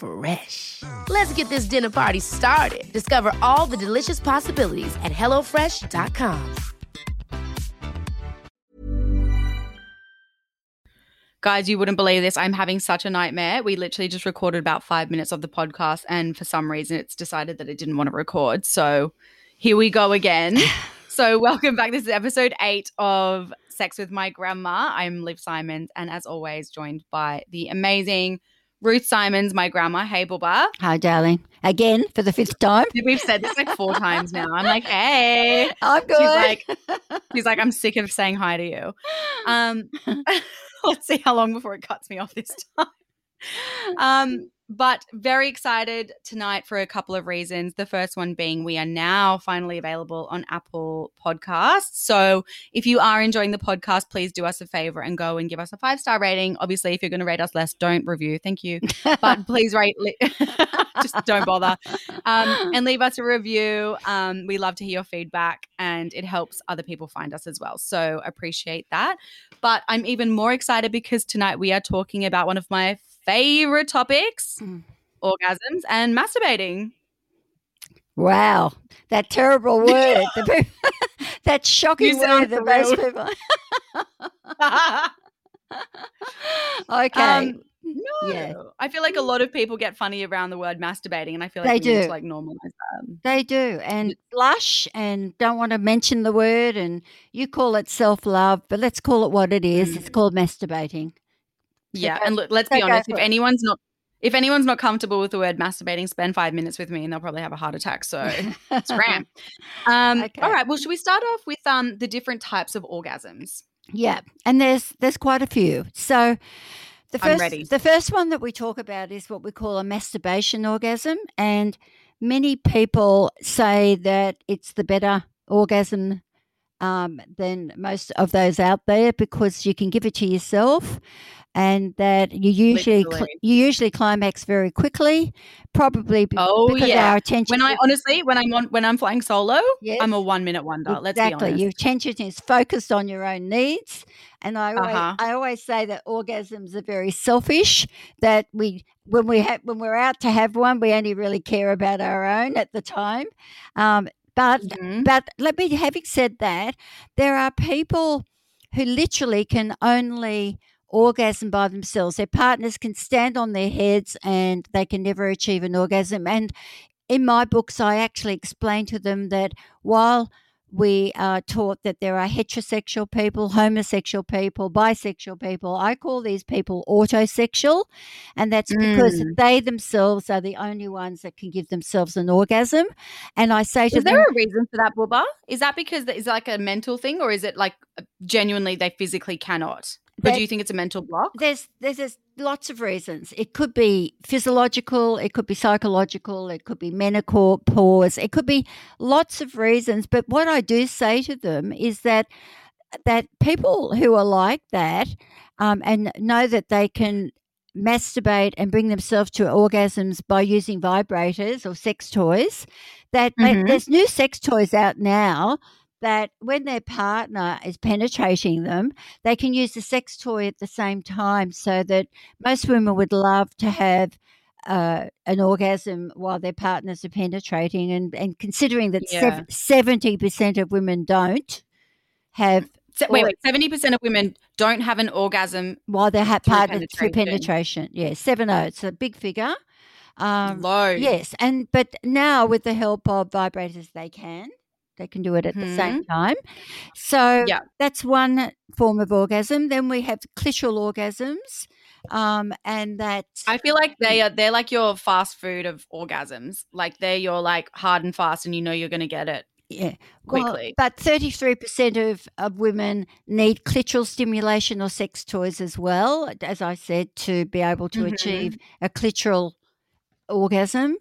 Fresh. Let's get this dinner party started. Discover all the delicious possibilities at hellofresh.com. Guys, you wouldn't believe this. I'm having such a nightmare. We literally just recorded about five minutes of the podcast, and for some reason, it's decided that it didn't want to record. So here we go again. so, welcome back. This is episode eight of Sex with My Grandma. I'm Liv Simons, and as always, joined by the amazing Ruth Simons, my grandma. Hey, Bubba. Hi, darling. Again for the fifth time. We've said this like four times now. I'm like, hey. I'm good. She's like, she's like, I'm sick of saying hi to you. Um, let's see how long before it cuts me off this time. Um, but very excited tonight for a couple of reasons. The first one being we are now finally available on Apple Podcasts. So if you are enjoying the podcast, please do us a favor and go and give us a five star rating. Obviously, if you're going to rate us less, don't review. Thank you. But please rate, li- just don't bother. Um, and leave us a review. Um, we love to hear your feedback and it helps other people find us as well. So appreciate that. But I'm even more excited because tonight we are talking about one of my favorite topics Mm. orgasms and masturbating. Wow, that terrible word. The that shocking word that most people. okay. Um, no, Yeah. I feel like a lot of people get funny around the word masturbating, and I feel like They do. like normalize that. They do, and blush, and don't want to mention the word. And you call it self love, but let's call it what it is. It's called masturbating. Yeah, and look, let's be honest. If anyone's not, if anyone's not comfortable with the word masturbating, spend five minutes with me, and they'll probably have a heart attack. So scram. Um, Okay. All right. Well, should we start off with um the different types of orgasms? Yeah, and there's there's quite a few. So the I'm first ready. the first one that we talk about is what we call a masturbation orgasm, and many people say that it's the better orgasm um, than most of those out there because you can give it to yourself. And that you usually cl- you usually climax very quickly, probably be- Oh, because yeah. our attention. When I honestly, when I'm on, when I'm flying solo, Yes. I'm a one minute wonder. Let's be exactly. honest. Your attention is focused on your own needs. And I always, Uh-huh. I always say that orgasms are very selfish. That we, when we have, when we're out to have one, we only really care about our own at the time. Um, but, Mhm. but let me, having said that, there are people who literally can only orgasm by themselves. Their partners can stand on their heads and they can never achieve an orgasm. And in my books, I actually explain to them that while we are taught that there are heterosexual people, homosexual people, bisexual people. I call these people autosexual, and that's because Mm. they themselves are the only ones that can give themselves an orgasm. And I say to Is them, there a reason for that, Bubba? Is that because is it like a mental thing, or is it like uh, genuinely they physically cannot? They- do you think it's a mental block? there's, there's there's lots of reasons. It could be physiological, it could be psychological, it could be menopause, pause, it could be lots of reasons. But what I do say to them is that that people who are like that um, and know that they can masturbate and bring themselves to orgasms by using vibrators or sex toys that they- Mhm. there's new sex toys out now that when their partner is penetrating them they can use the sex toy at the same time so that most women would love to have uh, an orgasm while their partners are penetrating and, and considering that Yeah. seventy percent of women don't have Se- wait, wait. Seventy percent of women don't have an orgasm. while they have Through penetration. Yeah, seven oh. It's a big figure. Um, Low. yes, and but now with the help of vibrators, they can. They can do it at the Mhm. same time. So Yeah. that's one form of orgasm. Then we have clitoral orgasms, um, and that I feel like they are they're like your fast food of orgasms. Like they're your like hard and fast and you know you're gonna get it yeah, well, quickly. but thirty three percent of of women need clitoral stimulation or sex toys as well, as I said, to be able to Mhm. achieve a clitoral orgasm.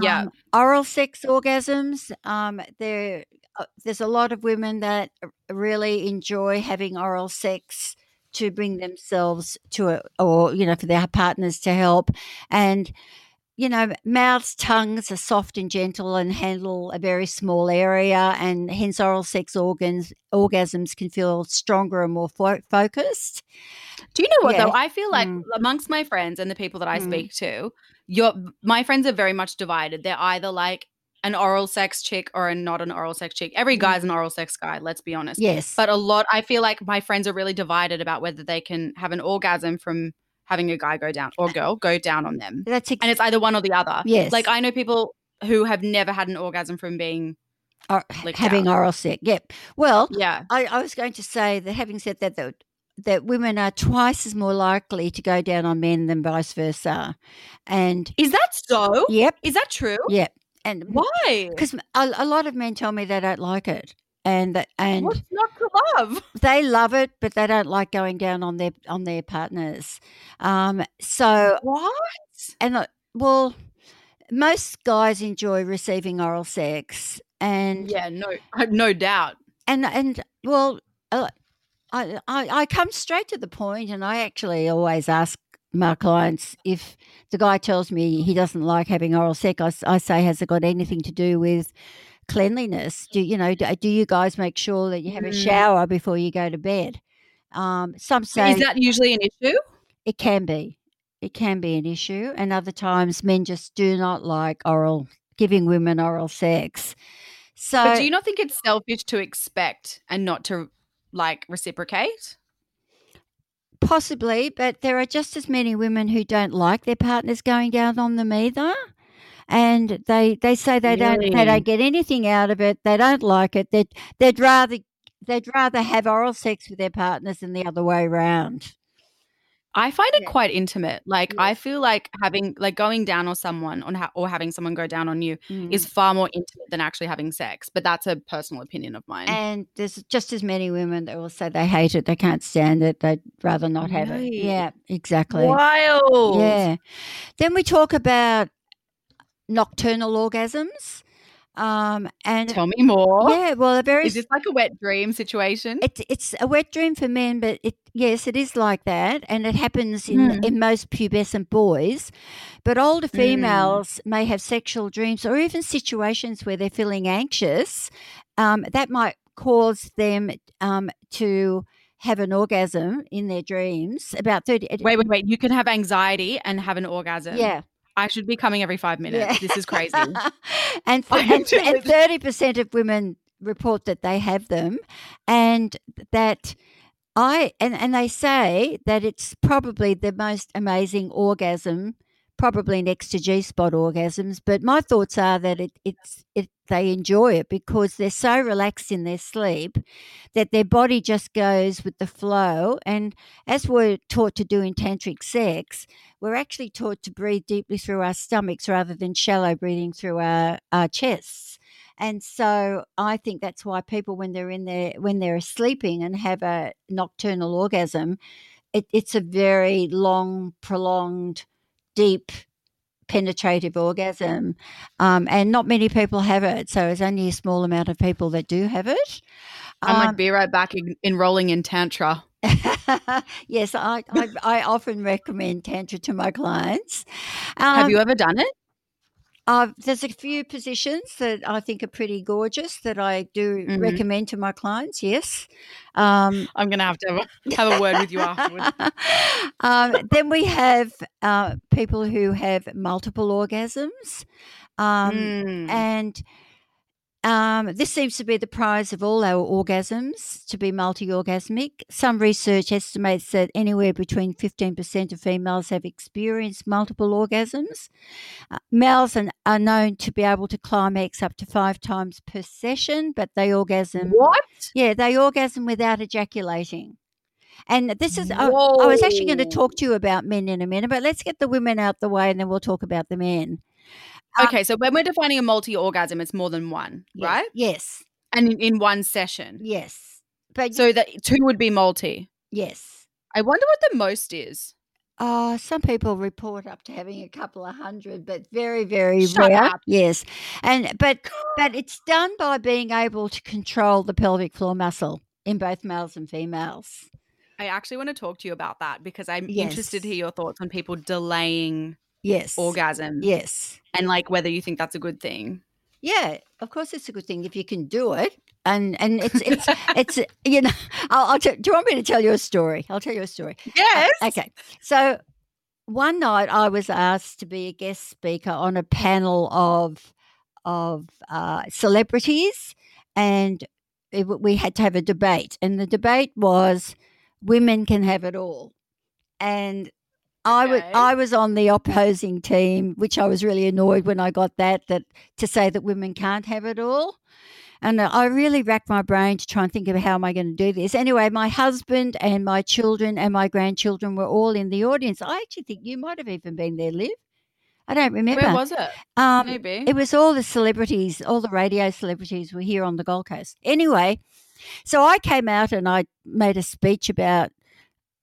Yeah. Um, oral sex orgasms. Um, there, uh, there's a lot of women that really enjoy having oral sex to bring themselves to it or you know, for their partners to help, and you know, mouths, tongues are soft and gentle and handle a very small area, and hence oral sex organs orgasms can feel stronger and more fo- focused. Do you know what Yeah. though? I feel like Mm. amongst my friends and the people that I Mm. speak to, your my friends are very much divided. They're either like an oral sex chick or a not an oral sex chick. Every Mm. guy's an oral sex guy, let's be honest. Yes, But a lot I feel like my friends are really divided about whether they can have an orgasm from having a guy go down or girl go down on them. that's ex- And it's either one or the other. yes, Like I know people who have never had an orgasm from being or, having oral sex. Yep. Well, yeah. I, I was going to say that having said that, that that women are twice as more likely to go down on men than vice versa, and Is that so? yep, Is that true? yep, and Why? because a, a lot of men tell me they don't like it, and that and What's not to love? they love it, but they don't like going down on their on their partners. Um, so What? and uh, well, most guys enjoy receiving oral sex, and Yeah, no, no doubt. and and well, uh, I, I I come straight to the point, and I actually always ask my clients if the guy tells me he doesn't like having oral sex, I say, has it got anything to do with cleanliness? Do you know? Do, do you guys make sure that you have a Mm. shower before you go to bed? Um, some say Is that usually an issue? it can be, it can be an issue, and other times men just do not like oral giving women oral sex. So But do you not think it's selfish to expect and not to like reciprocate? Possibly, but there are just as many women who don't like their partners going down on them either. And they, they say they don't they don't get anything out of it. They don't like it. They'd they'd rather they'd rather have oral sex with their partners than the other way around. I find it Yeah. quite intimate. Like I feel like having like going down on someone on ha- or having someone go down on you Mm. is far more intimate than actually having sex. But that's a personal opinion of mine. and there's just as many women that will say they hate it, they can't stand it, they'd rather not have it. Yeah, exactly. Wild. Yeah. Then we talk about nocturnal orgasms. Um, and Tell me more. yeah, well, a very Is this like a wet dream situation? It's it's a wet dream for men, but it yes, it is like that, and it happens in Mm. in most pubescent boys. But older Mm. females may have sexual dreams or even situations where they're feeling anxious. Um, that might cause them um, to have an orgasm in their dreams. About thirty. wait, wait, wait. You can have anxiety and have an orgasm. Yeah. I should be coming every five minutes. This is crazy. and I and thirty percent of women report that they have them, and that I and and they say that it's probably the most amazing orgasm, probably next to G spot orgasms. But my thoughts are that it it's it they enjoy it because they're so relaxed in their sleep that their body just goes with the flow. And as we're taught to do in tantric sex, we're actually taught to breathe deeply through our stomachs rather than shallow breathing through our, our chests. And so I think that's why people, when they're in there, when they're sleeping and have a nocturnal orgasm, it, it's a very long, prolonged, deep, penetrative orgasm. Um, and not many people have it. So it's only a small amount of people that do have it. I'm like, Um, be right back en- enrolling in Tantra. yes, I, I, I often recommend Tantra to my clients. Have Um, you ever done it? Uh, there's a few positions that I think are pretty gorgeous that I do Mhm. recommend to my clients. Yes. Um, I'm going to have to have a, have a word with you afterwards. um, then we have uh, people who have multiple orgasms, um, Mm. and Um, this seems to be the prize of all our orgasms to be multi orgasmic. Some research estimates that anywhere between 15% of females have experienced multiple orgasms. Uh, males are, are known to be able to climax up to five times per session, but they orgasm. What? Yeah, they orgasm without ejaculating. And this is, I, I was actually going to talk to you about men in a minute, but let's get the women out the way and then we'll talk about the men. Um, Okay, so when we're defining a multi orgasm, it's more than one, Yes, right? Yes. And in, in one session. Yes. But So that two would be multi. yes. I wonder what the most is. Oh, some people report up to having a couple of hundred, but very, very Shut rare. up. Yes, and but but it's done by being able to control the pelvic floor muscle in both males and females. I actually want to talk to you about that because I'm interested to hear your thoughts on people delaying Yes. orgasm Yes. and like whether you think that's a good thing. Yeah, of course, it's a good thing if you can do it, and and it's it's it's you know. I'll, I'll tell, do you want me to tell you a story? I'll tell you a story. Yes. Okay. So one night I was asked to be a guest speaker on a panel of of uh, celebrities, and it, we had to have a debate, and the debate was women can have it all, and. I was I was on the opposing team, which I was really annoyed when I got that that to say that women can't have it all. And I really racked my brain to try and think of how am I going to do this. Anyway, my husband and my children and my grandchildren were all in the audience. I actually think you might have even been there, Liv. I don't remember. Where was it? um, Maybe. it was all the celebrities, all the radio celebrities were here on the Gold Coast. Anyway, so I came out and I made a speech about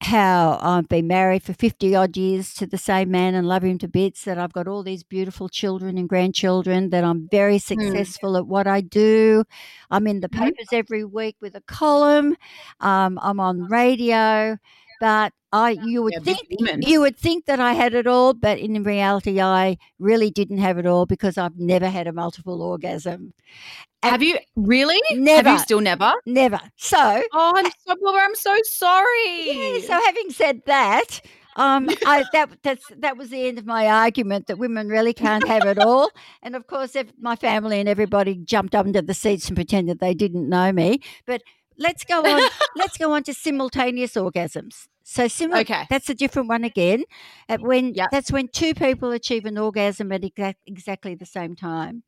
how I've been married for 50 odd years to the same man and love him to bits, that I've got all these beautiful children and grandchildren, that I'm very successful at what I do. I'm in the Mhm. papers every week with a column. Um, I'm on radio. But I, you would Yeah, think you would think that I had it all, but in reality, I really didn't have it all because I've never had a multiple orgasm. Have you really? Never. Have you still never? Never. So, Oh, I'm so I'm so sorry. yeah, so having said that, um, I, that that's that was the end of my argument that women really can't have it all. And of course, if my family and everybody jumped up into the seats and pretended they didn't know me. But let's go on. let's go on to simultaneous orgasms. So similar. Okay. that's a different one again. At when Yep. that's when two people achieve an orgasm at exact, exactly the same time.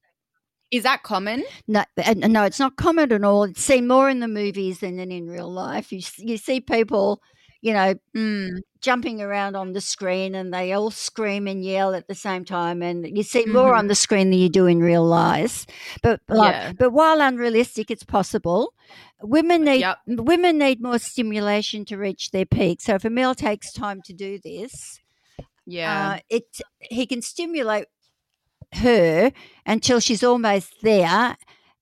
Is that common? No, no, it's not common at all. It's seen more in the movies than in real life. You you see people, you know, Mm. jumping around on the screen and they all scream and yell at the same time and you see more on the screen than you do in real life but like, Yeah. but while unrealistic it's possible women need Yep. women need more stimulation to reach their peak so if a male takes time to do this Yeah. uh, it he can stimulate her until she's almost there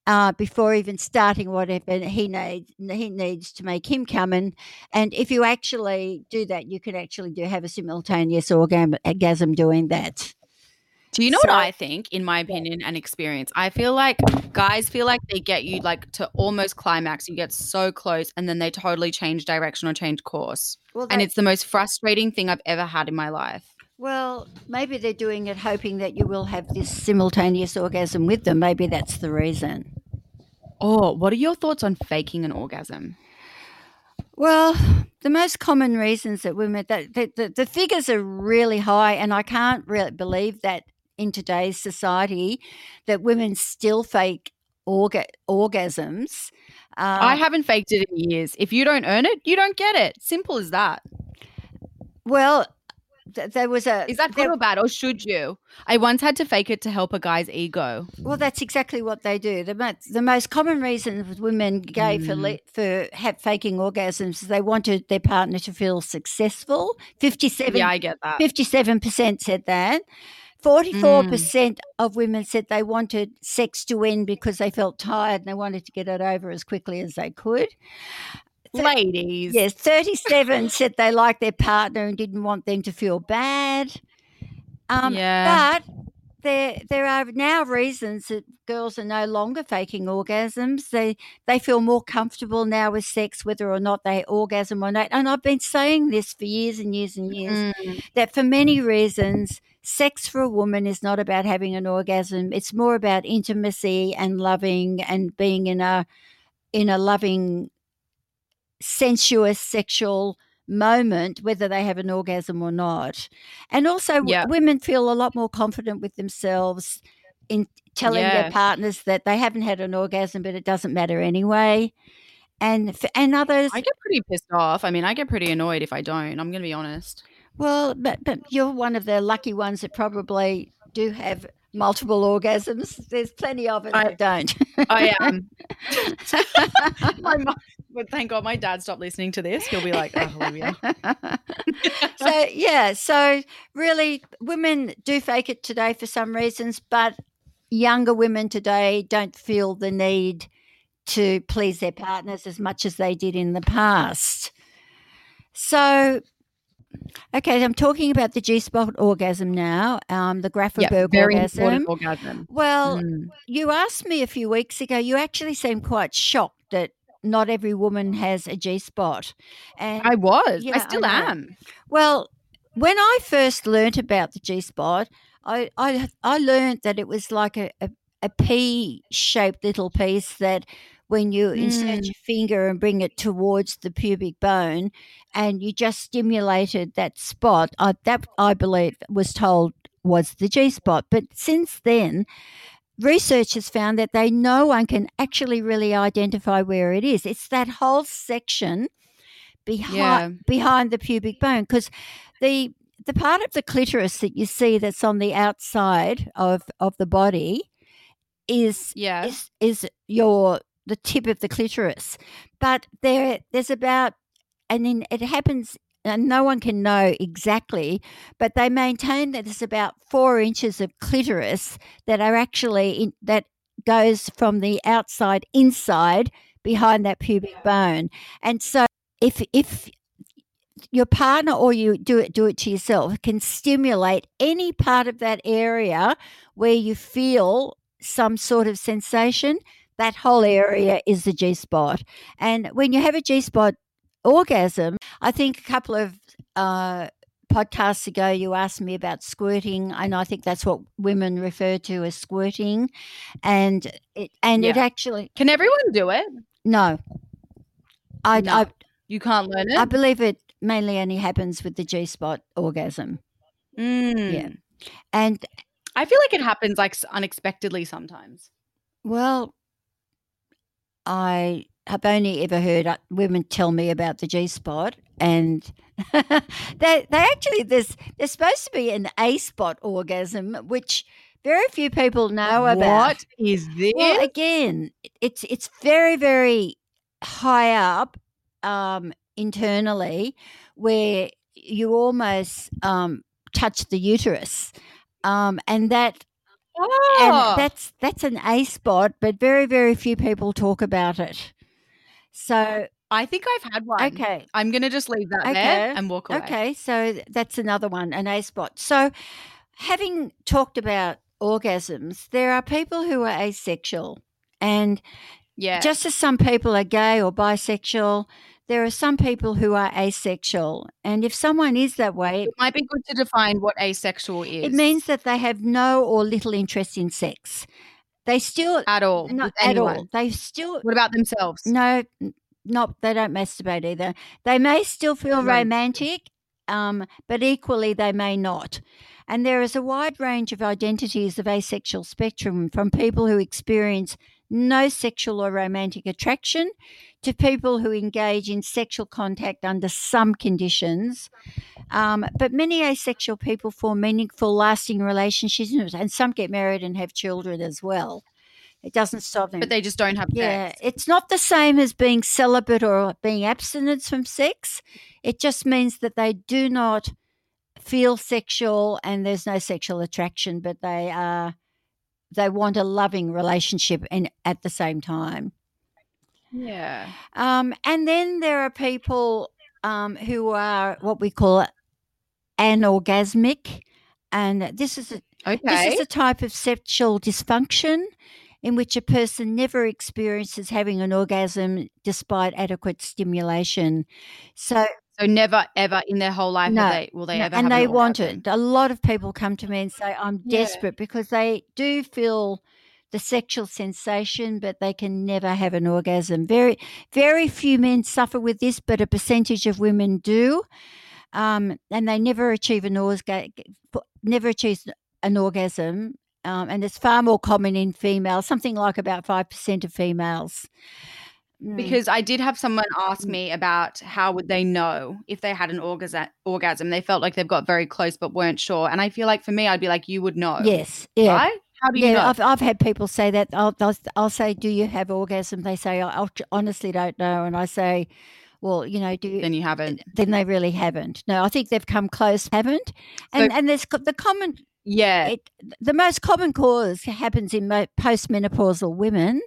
uh, before even starting whatever he needs he needs to make him come and and if you actually do that you can actually do have a simultaneous orgasm, orgasm doing that Do you know So- what I think, in my opinion and experience? I feel like guys feel like they get you like to almost climax. You get so close, and then they totally change direction or change course. well And it's the most frustrating thing I've ever had in my life. Well maybe they're doing it hoping that you will have this simultaneous orgasm with them maybe that's the reason Oh, what are your thoughts on faking an orgasm? Well, the most common reasons that women that the, the, the figures are really high, and I can't really believe that in today's society that women still fake orga- orgasms. Uh, I haven't faked it in years. If you don't earn it, you don't get it. Simple as that. well, th- there was a Is that good there- or bad, or should you? I once had to fake it to help a guy's ego. Well, that's exactly what they do. The, mo- the most common reason women for Mm. le- for have faking orgasms is they wanted their partner to feel successful. Fifty-seven Yeah, I get that. 57% said that. 44% of women said they wanted sex to end because they felt tired and they wanted to get it over as quickly as they could. Ladies. Yes, 37 said they liked their partner and didn't want them to feel bad. Um, Yeah. But there there are now reasons that girls are no longer faking orgasms. They they feel more comfortable now with sex, whether or not they orgasm or not. And I've been saying this for years and years and years Mm. that for many reasons, sex for a woman is not about having an orgasm. It's more about intimacy and loving and being in a in a loving, sensuous, sexual moment, whether they have an orgasm or not. And also, w- Yeah. women feel a lot more confident with themselves in telling Yeah. their partners that they haven't had an orgasm, but it doesn't matter anyway. And f- and others, I get pretty pissed off. I mean, I get pretty annoyed if I don't. I'm going to be honest. well, but but you're one of the lucky ones that probably do have multiple orgasms. There's plenty of it I- that don't. I am. my but thank God my dad stopped listening to this. He'll be like, oh, Olivia. so yeah, so really, women do fake it today for some reasons, but younger women today don't feel the need to please their partners as much as they did in the past. So, okay, I'm talking about the G spot orgasm now, um, the Grafenberg very orgasm. important orgasm. Well, Mm. you asked me a few weeks ago. You actually seemed quite shocked that not every woman has a G spot, and I was. Yeah, I I still know. am. well, when I first learnt about the G spot, I I I learnt that it was like a, a, a pea shaped little piece that when you insert Mm. your finger and bring it towards the pubic bone, and you just stimulated that spot. I, that I believe was told was the G spot, but since then. Research has found that they no one can actually really identify where it is. It's that whole section behind Yeah. behind the pubic bone because the the part of the clitoris that you see that's on the outside of of the body is Yeah. is is your the tip of the clitoris but there there's about and then it happens and no one can know exactly but they maintain that there's about four inches of clitoris that are actually in, that goes from the outside inside behind that pubic bone. And so if if your partner or you do it do it to yourself can stimulate any part of that area where you feel some sort of sensation that whole area is the G spot. And when you have a G spot orgasm I think a couple of uh podcasts ago you asked me about squirting and I think that's what women refer to as squirting and it and it actually Can everyone do it? no I, No. I You can't learn it. I believe it mainly only happens with the G spot orgasm. Mm. And I feel like it happens like unexpectedly sometimes. well, I have only ever heard uh, women tell me about the G spot, and they they actually there's there's supposed to be an A spot orgasm, which very few people know about. What is this? Well, again, it's it's very very high up um, internally, where you almost um, touch the uterus, um, and that oh, and that's that's an A spot, but very very few people talk about it. So I think I've had one. okay, I'm gonna just leave that Okay. there and walk away. Okay, so that's another one, an A spot. So, having talked about orgasms, there are people who are asexual, and Yeah. just as some people are gay or bisexual, there are some people who are asexual. And if someone is that way, it might be good to define what asexual is. it means that they have no or little interest in sex. They still at all. not at anyone. all. They still What about themselves? No, not they don't masturbate either. They may still feel Right. romantic, um, but equally they may not. And there is a wide range of identities of asexual spectrum from people who experience no sexual or romantic attraction to people who engage in sexual contact under some conditions. Um, but many asexual people form meaningful, lasting relationships, and some get married and have children as well. It doesn't stop them. But they just don't have Yeah, sex. it's not the same as being celibate or being abstinent from sex. It just means that they do not feel sexual and there's no sexual attraction, but they are they want a loving relationship and at the same time. Yeah. Um, and then there are people um, who are what we call anorgasmic, and this is a, Okay. This is a type of sexual dysfunction in which a person never experiences having an orgasm despite adequate stimulation. So, so never ever in their whole life No, will they, will they no, ever and have they an want it. A lot of people come to me and say, I'm Yeah. desperate because they do feel the sexual sensation, but they can never have an orgasm. Very, very few men suffer with this, but a percentage of women do. Um, and they never achieve an orgasm, never achieve an orgasm. Um, and it's far more common in females, something like about 5% of females. Mm. Because I did have someone ask Mm. me about how would they know if they had an orgasm. Orgasm. They felt like they've got very close but weren't sure. And I feel like for me, I'd be like, you would know, yes, yeah. right? How do you yeah, know? I've, I've had people say that. I'll, I'll, I'll say, Do you have orgasm? They say, I, honestly don't know. And I say, Well, you know, do you, then you haven't. then they really haven't. No, I think they've come close, haven't. And So- and there's the common, Yeah. it, the most common cause happens in mo- postmenopausal women.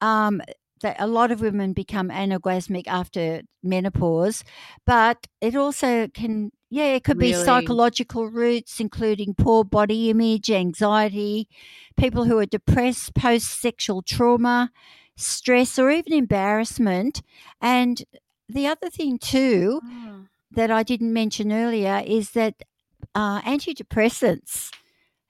Um, that a lot of women become anorgasmic after menopause, but it also can, yeah, it could be psychological roots, including poor body image, anxiety, people who are depressed, post sexual trauma, stress, or even embarrassment. And the other thing, too, that I didn't mention earlier is that uh, antidepressants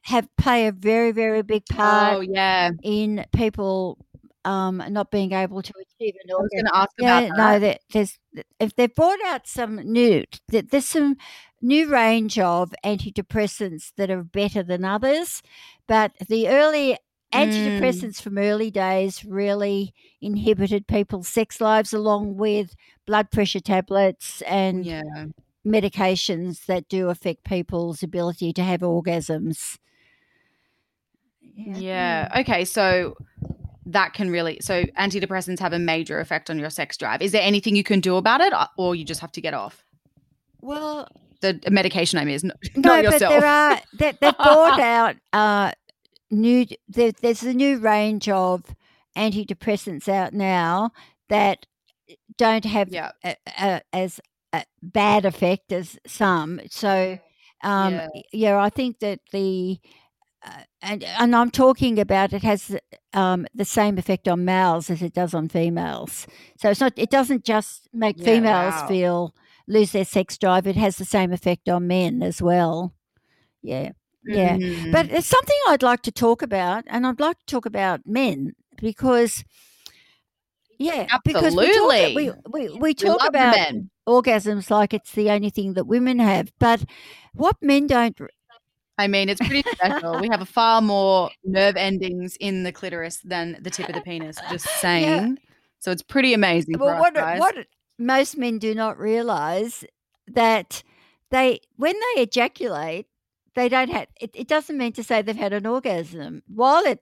have play a very very big part Oh, yeah. in people um, not being able to achieve an I was going to ask Yeah, about that. no, that there's if they've brought out some new, that there's some new range of antidepressants that are better than others, but the early Mm. antidepressants from early days really inhibited people's sex lives, along with blood pressure tablets and Yeah. medications that do affect people's ability to have orgasms. Yeah. Okay. So that can really, so antidepressants have a major effect on your sex drive. Is there anything you can do about it uh, or you just have to get off? Well, The medication, I mean, is not, no, not but there are they, they've brought out uh, new. There, there's a new range of antidepressants out now that don't have Yeah. a, a, as a bad effect as some. So, um, Yeah. yeah. I think that the and and I'm talking about it has um, the same effect on males as it does on females. So it's not. It doesn't just make Yeah, females wow. feel lose their sex drive. It has the same effect on men as well. Yeah. Yeah. Mhm. But it's something I'd like to talk about, and I'd like to talk about men because, yeah, because we talk, Absolutely. we, we, we We talk the about orgasms like it's the only thing that women have, but what men don't, I mean, it's pretty special. we have a far more nerve endings in the clitoris than the tip of the penis. Just saying. So it's pretty amazing. well, what guys. what most men do not realize that they when they ejaculate, they don't have. It, it doesn't mean to say they've had an orgasm. While it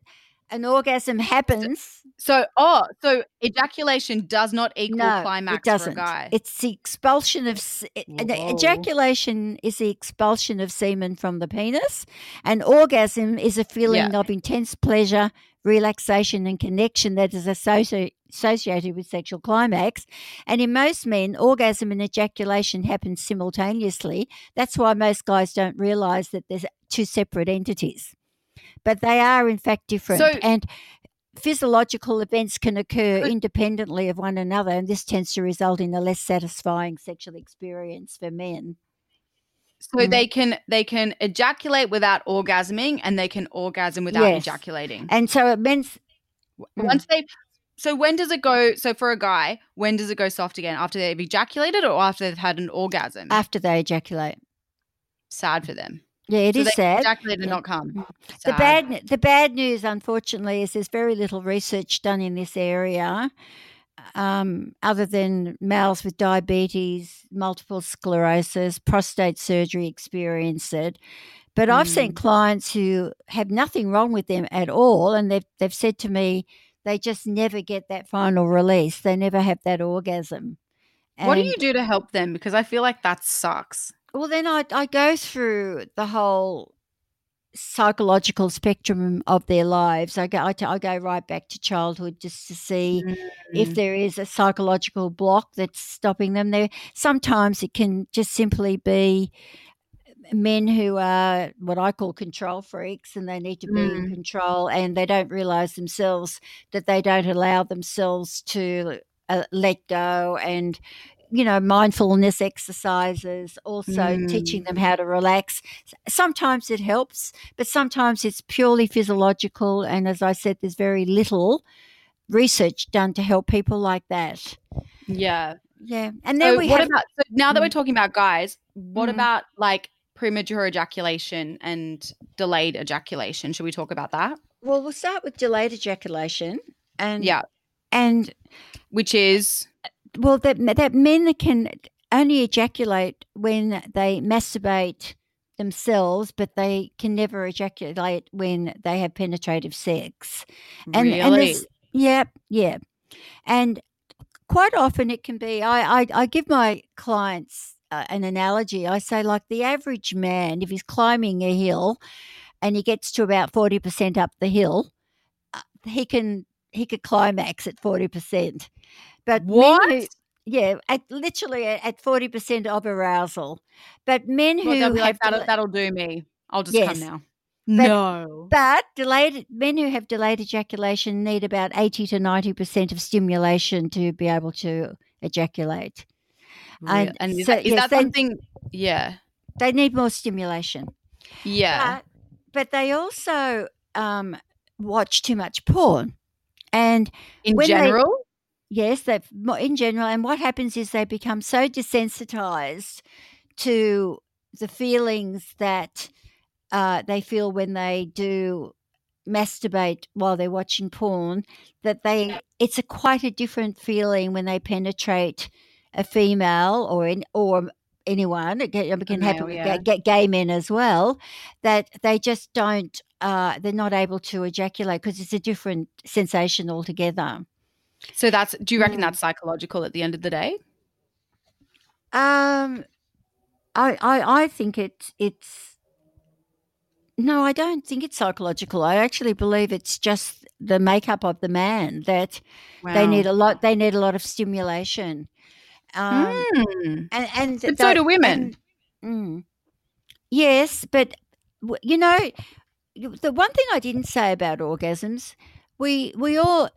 an orgasm happens, So, oh, so ejaculation does not equal no, climax it doesn't. for a guy. It's the expulsion of s- and the Whoa. ejaculation is the expulsion of semen from the penis, and orgasm is a feeling of intense pleasure, relaxation, and connection that is associ- associated with sexual climax. And in most men, orgasm and ejaculation happen simultaneously. That's why most guys don't realize that there's two separate entities, but they are in fact different. So- and physiological events can occur But- independently of one another, and this tends to result in a less satisfying sexual experience for men. So Mhm. they can they can ejaculate without orgasming, and they can orgasm without Yes. ejaculating. And so it means W- Once they, so when does it go? So for a guy, when does it go soft again? After they've ejaculated, or after they've had an orgasm? after they ejaculate. Sad for them. Yeah, it so is sad. And Yeah. not come. The bad, the bad news, unfortunately, is there's very little research done in this area, um, other than males with diabetes, multiple sclerosis, prostate surgery experience it. But I've seen Mm. clients who have nothing wrong with them at all, and they've they've said to me they just never get that final release. They never have that orgasm. What do you do to help them? Because I feel like that sucks. Well, then I, I go through the whole psychological spectrum of their lives. I go, I, t- I go right back to childhood just to see Mm. if there is a psychological block that's stopping them there. Sometimes it can just simply be men who are what I call control freaks and they need to be in Mm. control and they don't realize themselves that they don't allow themselves to uh, let go and you know mindfulness exercises also teaching Mm. them how to relax sometimes it helps but sometimes it's purely physiological and as i said there's very little research done to help people like that Yeah. yeah and then So we what have about so now that we're Mm. talking about guys, what Mm. about like premature ejaculation and delayed ejaculation? Should we talk about that? well we'll start with delayed ejaculation and Yeah. and Which is well that that men can only ejaculate when they masturbate themselves but they can never ejaculate when they have penetrative sex. And really? and this yeah yeah and quite often it can be i i, I give my clients uh, an analogy. I say like the average man if he's climbing a hill and he gets to about 40% up the hill uh, he can he could climax at 40% but men what? who, yeah, at literally at, at 40% of arousal. But men who Well, they'll be have like that'll, dela- that'll do me. I'll just Yes. come now. But- no. but delayed men who have delayed ejaculation need about 80 to 90% of stimulation to be able to ejaculate. Real- and and is so, that, is yes, that they- something? Yeah. They need more stimulation. Yeah. But, but they also um, watch too much porn. And In when they- general. Yes, they in general, and what happens is they become so desensitized to the feelings that uh, they feel when they do masturbate while they're watching porn that they it's a quite a different feeling when they penetrate a female or in, or anyone it can, it can male, happen yeah. ga- ga- gay men as well that they just don't uh, they're not able to ejaculate because it's a different sensation altogether So that's. Do you reckon Mm. that's psychological at the end of the day? Um, I, I, I think it's it's. No, I don't think it's psychological. I actually believe it's just the makeup of the man that they need a lot. They need a lot of stimulation. Um, Mm. and and But so do women. and- mm. yes, but you know, the one thing I didn't say about orgasms, we we all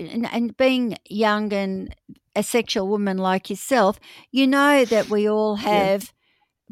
and, and being young and a sexual woman like yourself, you know that we all have.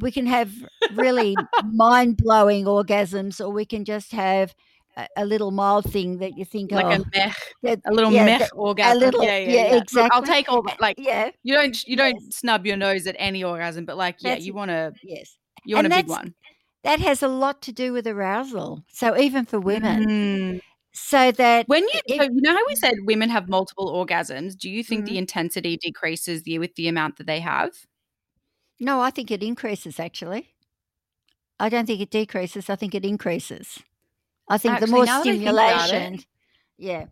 We can have really mind blowing orgasms, or we can just have a, a little mild thing that you think, Like oh, a mech, that- a little yeah, mech that- orgasm. little- yeah, yeah, yeah, yeah. Look, I'll take all that. Like yeah, you don't you don't Yes. snub your nose at any orgasm, but like yeah, That's you want to yes. you want And a big one. That has a lot to do with arousal. So even for women, Mm. So that When you if- so you know how we said women have multiple orgasms, do you think Mhm. the intensity decreases the with the amount that they have? no, I think it increases actually. I don't think it decreases. I think it increases. I think Actually, the more now that I think about it- stimulation, yeah,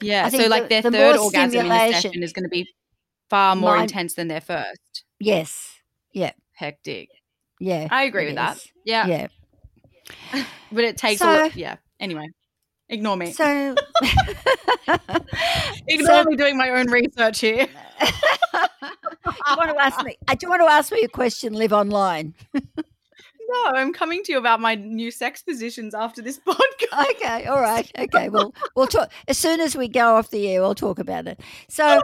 Yeah, so like the- their the third orgasm in a stimulation- session is going to be far more intense than their first. yes, yeah, Hectic. yeah. I agree it with that Yeah, Yeah. but it takes a So- lot. Yeah. Anyway, ignore me. So, ignore so- me doing my own research here. do you want to ask me? uh, Do you want to ask me a question? Live online. No, I'm coming to you about my new sex positions after this podcast. Okay, all right. Okay, well, we'll talk as soon as we go off the air. We'll talk about it. So,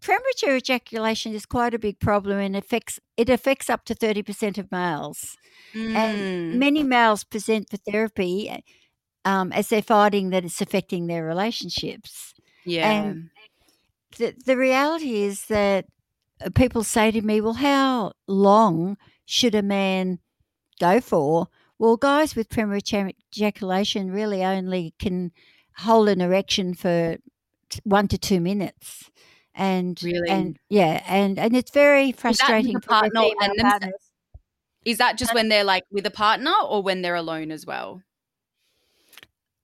premature ejaculation is quite a big problem, and affects it affects up to thirty percent of males. Mm. And many males present for therapy um, as they're finding that it's affecting their relationships. yeah. and- The, the reality is that uh, people say to me, "Well, how long should a man go for?" Well, guys with premature ejaculation really only can hold an erection for t- one to two minutes, and Really? and yeah, and and it's very frustrating for partner and partners. Is that just when they're like with a partner or when they're alone as well?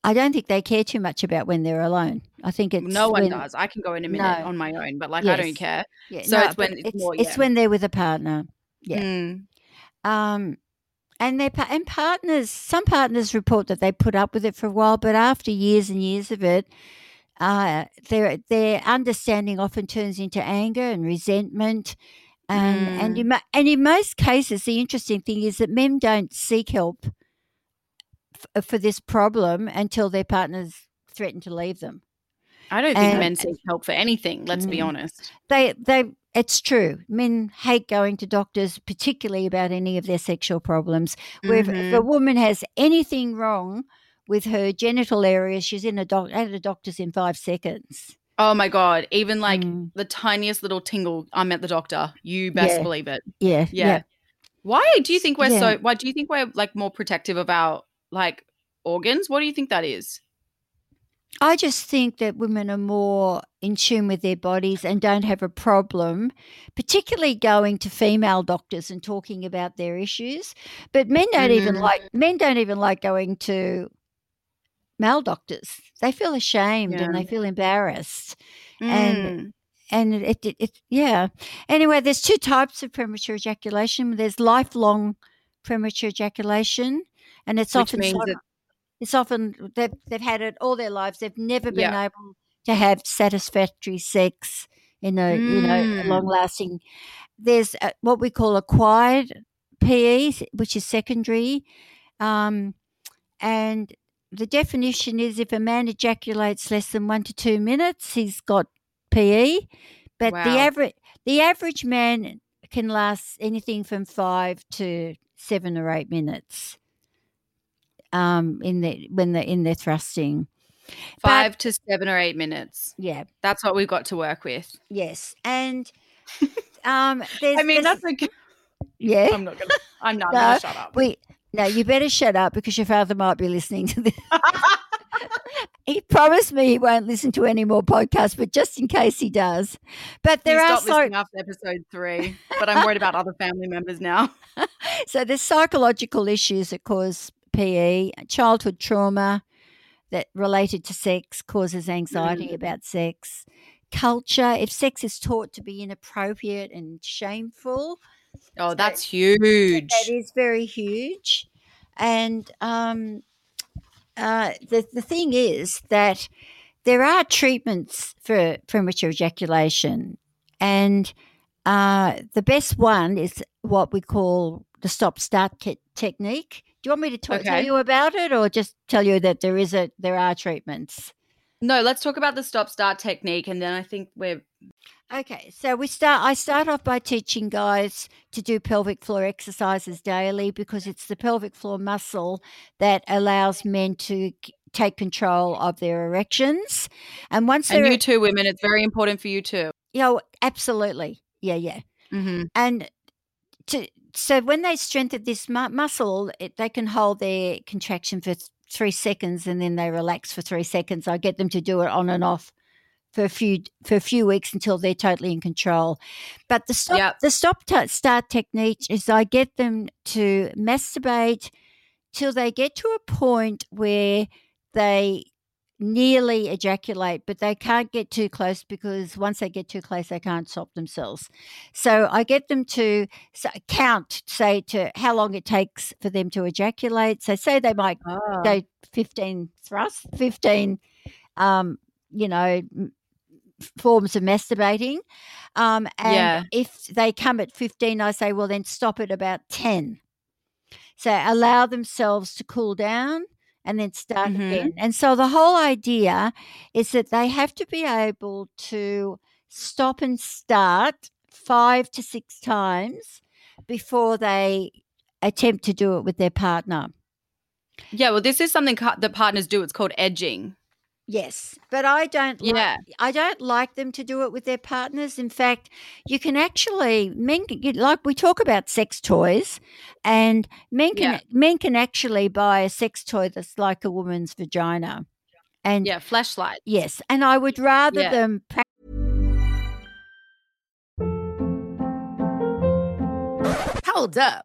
I don't think they care too much about when they're alone. I think it's no one when- does. I can go in a minute No. on my own, but like I don't care. Yeah, So it's when it's more- yeah. when they're with a partner. Yeah. Mm. Um, and pa- and partners, some partners report that they put up with it for a while, but after years and years of it, uh, their their understanding often turns into anger and resentment, And Mm. and in, and in most cases, the interesting thing is that men don't seek help f- for this problem until their partners threaten to leave them. I don't think And- men seek help for anything. Let's be Mm. honest. They they it's true. Men hate going to doctors, particularly about any of their sexual problems. Where if- if a woman has anything wrong with her genital area, she's in a doc- at a doctor's in five seconds. Oh my god! Even like Mm. the tiniest little tingle, I'm at the doctor. You best Yeah. believe it. Yeah, Yeah. Why do you think we're Yeah. so? Why do you think we're like more protective of our like organs? What do you think that is? I just think that women are more in tune with their bodies and don't have a problem, particularly going to female doctors and talking about their issues. But men don't even Mhm. like men don't even like going to male doctors. They feel ashamed and they feel embarrassed. And- Mm. And it, it, it, yeah. Anyway, there's two types of premature ejaculation. There's lifelong premature ejaculation, and it's Which often that- of- it's often they've they've had it all their lives. They've never been Yeah. able to have satisfactory sex in a you know Mm. long lasting. There's uh what we call acquired PE, which is secondary, um, and the definition is if a man ejaculates less than one to two minutes, he's got PE. But the average the average man can last anything from five to seven or eight minutes um in the when they're in their thrusting. But- Five to seven or eight minutes. Yeah. That's what we've got to work with. Yes. And um there's I mean, there's- that's a. yeah. I'm not gonna. I'm not No, gonna shut up. we no, you better shut up because your father might be listening to this. he promised me he won't listen to any more podcasts, but just in case he does. But there He are stopped so listening after episode three, but I'm worried about other family members now. so there's psychological issues that cause PE, childhood trauma that related to sex causes anxiety Mm. about sex. Culture, if sex is taught to be inappropriate and shameful, Oh, that's huge. that is very huge. And um, uh, the the thing is that there are treatments for premature ejaculation, and uh, the best one is what we call the stop start te- technique. Do you want me to talk, tell you about it, or just tell you that there is a there are treatments? No, let's talk about the stop start technique, and then I think we're Okay, so we start. I start off by teaching guys to do pelvic floor exercises daily because it's the pelvic floor muscle that allows men to take control of their erections. And once and you too, women. It's very important for you too. you know, absolutely, yeah, yeah. Mm-hmm. And to so when they strengthen this mu- muscle, it, they can hold their contraction for th- three seconds and then they relax for three seconds. I get them to do it on and off for a few for a few weeks until they're totally in control. But the stop Yep. the stop t- start technique is I get them to masturbate till they get to a point where they nearly ejaculate, but they can't get too close because once they get too close, they can't stop themselves. So I get them to count, say, to how long it takes for them to ejaculate. So say they might Oh. go 15 thrusts, 15, um, you know, forms of masturbating. Um, and Yeah. if they come at 15, I say, well, then stop at about 10. So allow themselves to cool down and then start Mhm. again. And so the whole idea is that they have to be able to stop and start five to six times before they attempt to do it with their partner. Yeah, well, this is something ca- that partners do. It's called edging. Yes, but I don't like Yeah. I don't like them to do it with their partners. In fact, you can actually men can like we talk about sex toys, and men can Yeah. men can actually buy a sex toy that's like a woman's vagina. And Yeah, Fleshlight. yes, and I would rather Yeah. them pra- Hold up.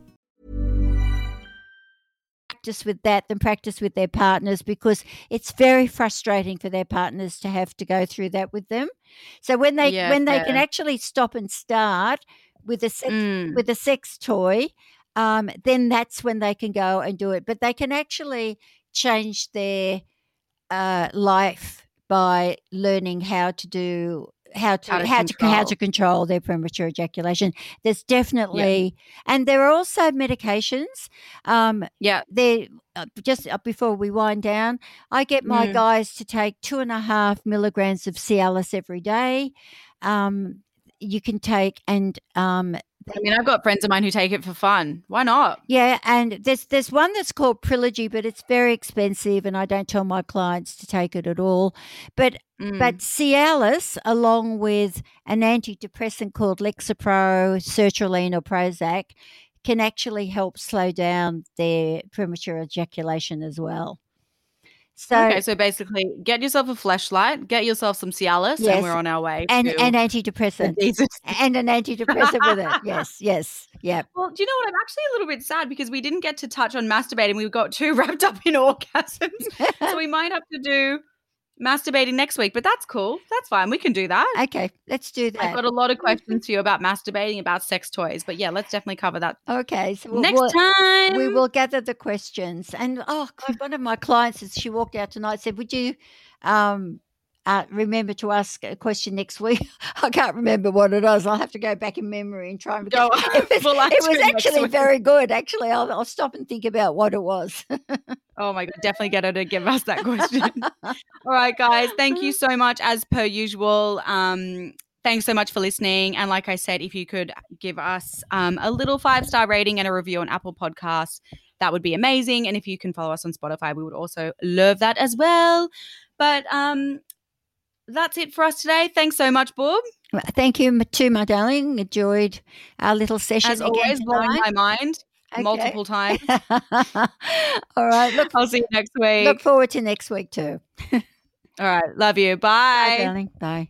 Practice with that than practice with their partners because it's very frustrating for their partners to have to go through that with them. So when they Yeah, when they can actually stop and start with a sex Mm. with a sex toy, um, then that's when they can go and do it. But they can actually change their uh, life by learning how to do how to How to how to how control. to control their premature ejaculation. There's definitely and there are also medications. Um, Yeah. they uh, just uh, before we wind down, I get my Mm. guys to take two and a half milligrams of Cialis every day. Um, you can take and um, I mean, I've got friends of mine who take it for fun. Why not? yeah, and there's there's one that's called Priligy, but it's very expensive, and I don't tell my clients to take it at all. But Mm. but Cialis, along with an antidepressant called Lexapro, sertraline, or Prozac, can actually help slow down their premature ejaculation as well. So okay, so basically, get yourself a Fleshlight, get yourself some Cialis, Yes. and we're on our way. and an antidepressant and an antidepressant with it. Yes, yes, yeah. Well, do you know what? I'm actually a little bit sad because we didn't get to touch on masturbating. We got too wrapped up in orgasms. so we might have to do masturbating next week, but that's cool. That's fine. We can do that. Okay, let's do that. I've got a lot of questions for you about masturbating, about sex toys, but yeah, let's definitely cover that okay, so we'll- next we'll- time. we will gather the questions. And oh God, one of my clients, as she walked out tonight, said, "Would you um, uh, remember to ask a question next week?" I can't remember what it was. I'll have to go back in memory and try and. Go- it was, we'll it was actually very good. Actually, I'll, I'll stop and think about what it was. Oh my god, definitely get her to give us that question. All right, guys, thank you so much as per usual. Um thanks so much for listening and like I said, if you could give us um, a little five-star rating and a review on Apple Podcasts, that would be amazing and if you can follow us on Spotify, we would also love that as well. But um that's it for us today. Thanks so much, Bob. Thank you too, my darling. Enjoyed our little session As always, blowing my mind Okay. multiple times. All right. Look, I'll see you next week. look forward to next week too. All right, love you. Bye, Bye. darling. Bye.